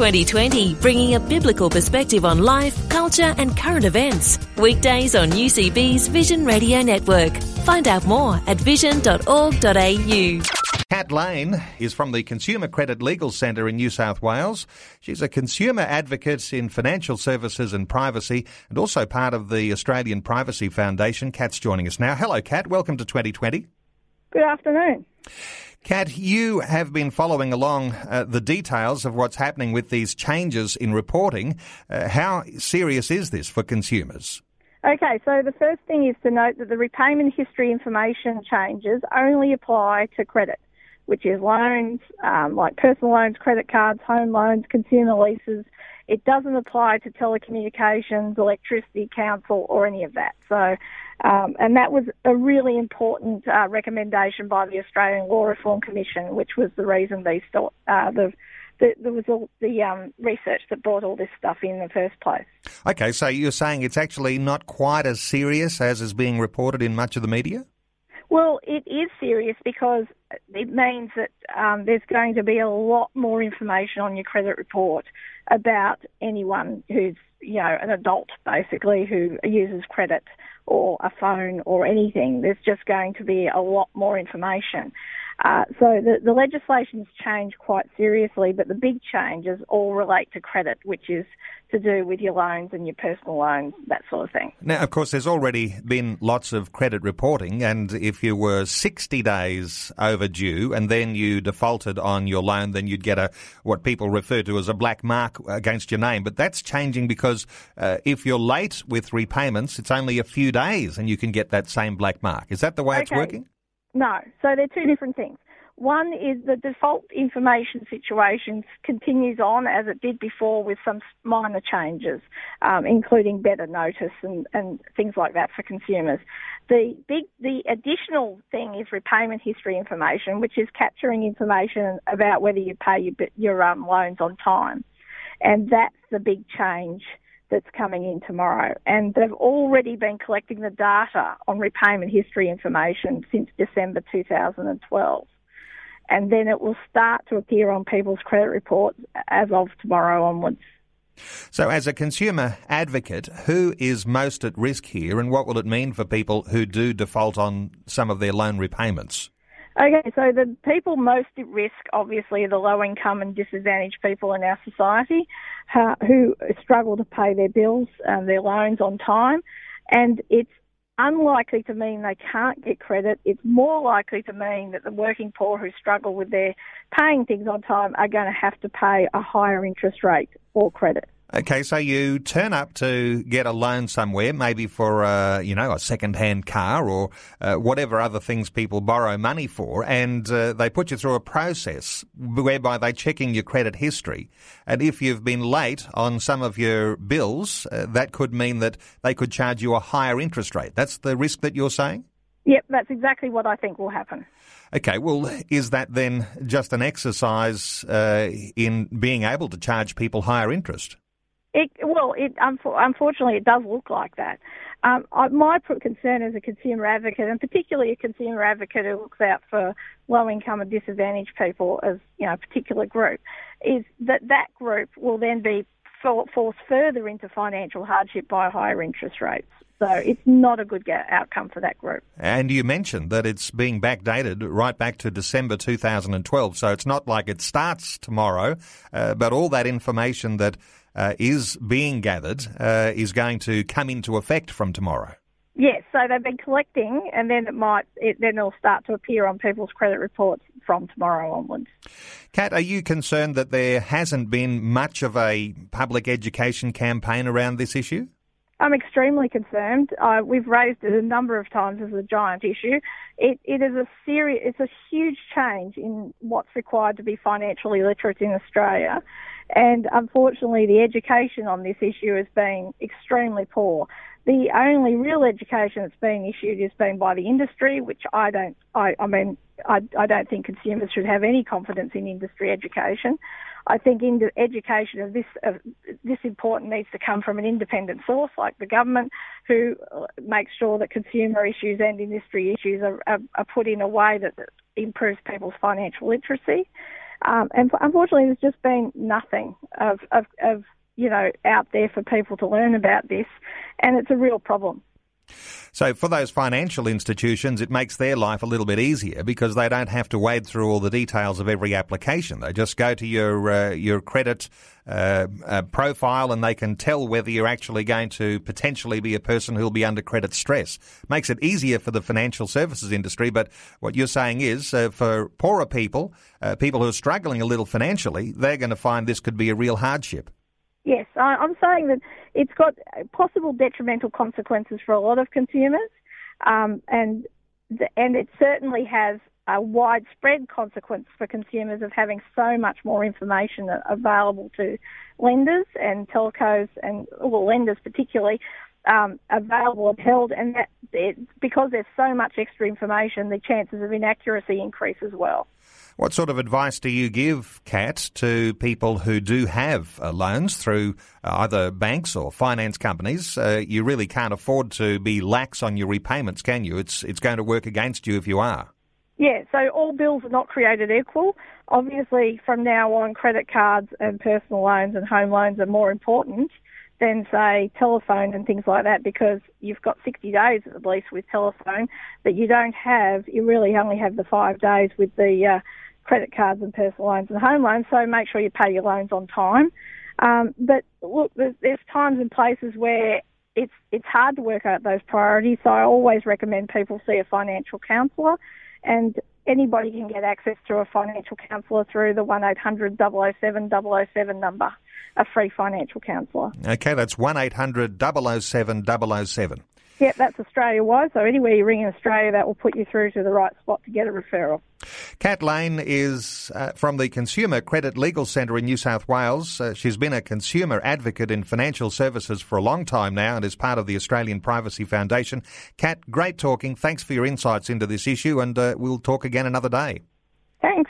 2020, bringing a biblical perspective on life, culture, and current events. Weekdays on UCB's Vision Radio Network. Find out more at vision.org.au. Kat Lane is from the Consumer Credit Legal Centre in New South Wales. She's a consumer advocate in financial services and privacy and also part of the Australian Privacy Foundation. Kat's joining us now. Hello, Kat. Welcome to 2020. Good afternoon. Kat, you have been following along uh, the details of what's happening with these changes in reporting. Uh, how serious is this for consumers? Okay, so the first thing is to note that the repayment history information changes only apply to credit, which is loans, um, like personal loans, credit cards, home loans, consumer leases. It doesn't apply to telecommunications, electricity, council, or any of that. So um, and that was a really important uh, recommendation by the Australian Law Reform Commission, which was the reason these uh, the, the, there was all the um, research that brought all this stuff in the first place. Okay, so you're saying it's actually not quite as serious as is being reported in much of the media? Well, it is serious because it means that um, there's going to be a lot more information on your credit report about anyone who's, you know, an adult basically who uses credit or a phone or anything. There's just going to be a lot more information. Uh, so the, the legislation's changed quite seriously, but the big changes all relate to credit, which is to do with your loans and your personal loans, that sort of thing. Now, of course, there's already been lots of credit reporting, and if you were 60 days overdue and then you defaulted on your loan, then you'd get a what people refer to as a black mark against your name. But that's changing because uh, if you're late with repayments, it's only a few days and you can get that same black mark. Is that the way okay. it's working? No. So they're two different things. One is the default information situation continues on as it did before with some minor changes, um, including better notice and, and things like that for consumers. The big, the additional thing is repayment history information, which is capturing information about whether you pay your, your um, loans on time. And that's the big change that's coming in tomorrow. And they've already been collecting the data on repayment history information since December 2012 and then it will start to appear on people's credit reports as of tomorrow onwards. So, as a consumer advocate, who is most at risk here, and what will it mean for people who do default on some of their loan repayments? Okay, so the people most at risk, obviously, are the low income and disadvantaged people in our society who struggle to pay their bills and their loans on time. And it's unlikely to mean they can't get credit. It's more likely to mean that the working poor who struggle with their paying things on time are going to have to pay a higher interest rate or credit. Okay, so you turn up to get a loan somewhere, maybe for uh, you know a second-hand car or uh, whatever other things people borrow money for, and uh, they put you through a process whereby they're checking your credit history, and if you've been late on some of your bills, uh, that could mean that they could charge you a higher interest rate. That's the risk that you're saying. Yep, that's exactly what I think will happen. Okay, well, is that then just an exercise uh, in being able to charge people higher interest? It, well, it unfortunately it does look like that. Um, I, my concern as a consumer advocate, and particularly a consumer advocate who looks out for low income and disadvantaged people as you know a particular group, is that that group will then be forced further into financial hardship by higher interest rates. So it's not a good outcome for that group. And you mentioned that it's being backdated right back to December 2012. So it's not like it starts tomorrow, uh, but all that information that uh, is being gathered uh, is going to come into effect from tomorrow. Yes, so they've been collecting, and then it might it, then it'll start to appear on people's credit reports from tomorrow onwards. Kat, are you concerned that there hasn't been much of a public education campaign around this issue? I'm extremely concerned. Uh, we've raised it a number of times as a giant issue. It, it is a serious, it's a huge change in what's required to be financially literate in Australia. And unfortunately, the education on this issue has been extremely poor. The only real education that's been issued is been by the industry, which I don't, I, I mean, I, I don't think consumers should have any confidence in industry education. I think in education of this of this important needs to come from an independent source like the government, who uh, makes sure that consumer issues and industry issues are, are, are put in a way that improves people's financial literacy. Um, and unfortunately, there's just been nothing of, of, of you know out there for people to learn about this, and it's a real problem. So for those financial institutions, it makes their life a little bit easier because they don't have to wade through all the details of every application. They just go to your uh, your credit uh, uh, profile and they can tell whether you're actually going to potentially be a person who'll be under credit stress. Makes it easier for the financial services industry, but what you're saying is uh, for poorer people, uh, people who are struggling a little financially, they're going to find this could be a real hardship. Yes, I'm saying that it's got possible detrimental consequences for a lot of consumers, um, and the, and it certainly has a widespread consequence for consumers of having so much more information available to lenders and telcos and well lenders particularly um, available and held, and that it, because there's so much extra information, the chances of inaccuracy increase as well. What sort of advice do you give, Kat, to people who do have uh, loans through uh, either banks or finance companies? Uh, you really can't afford to be lax on your repayments, can you? It's it's going to work against you if you are. Yeah, so all bills are not created equal. Obviously, from now on, credit cards and personal loans and home loans are more important than, say, telephone and things like that because you've got 60 days at least with telephone, but you don't have, you really only have the five days with the uh, credit cards and personal loans and home loans, so make sure you pay your loans on time. Um, but look, there's, there's times and places where it's it's hard to work out those priorities. So I always recommend people see a financial counsellor, and anybody can get access to a financial counsellor through the one 800 007 007 number, a free financial counsellor. Okay, that's one 800 007 007. Yep, that's Australia wide. So anywhere you ring in Australia, that will put you through to the right spot to get a referral. Kat Lane is uh, from the Consumer Credit Legal Centre in New South Wales. Uh, she's been a consumer advocate in financial services for a long time now and is part of the Australian Privacy Foundation. Kat, great talking. Thanks for your insights into this issue, and uh, we'll talk again another day. Thanks.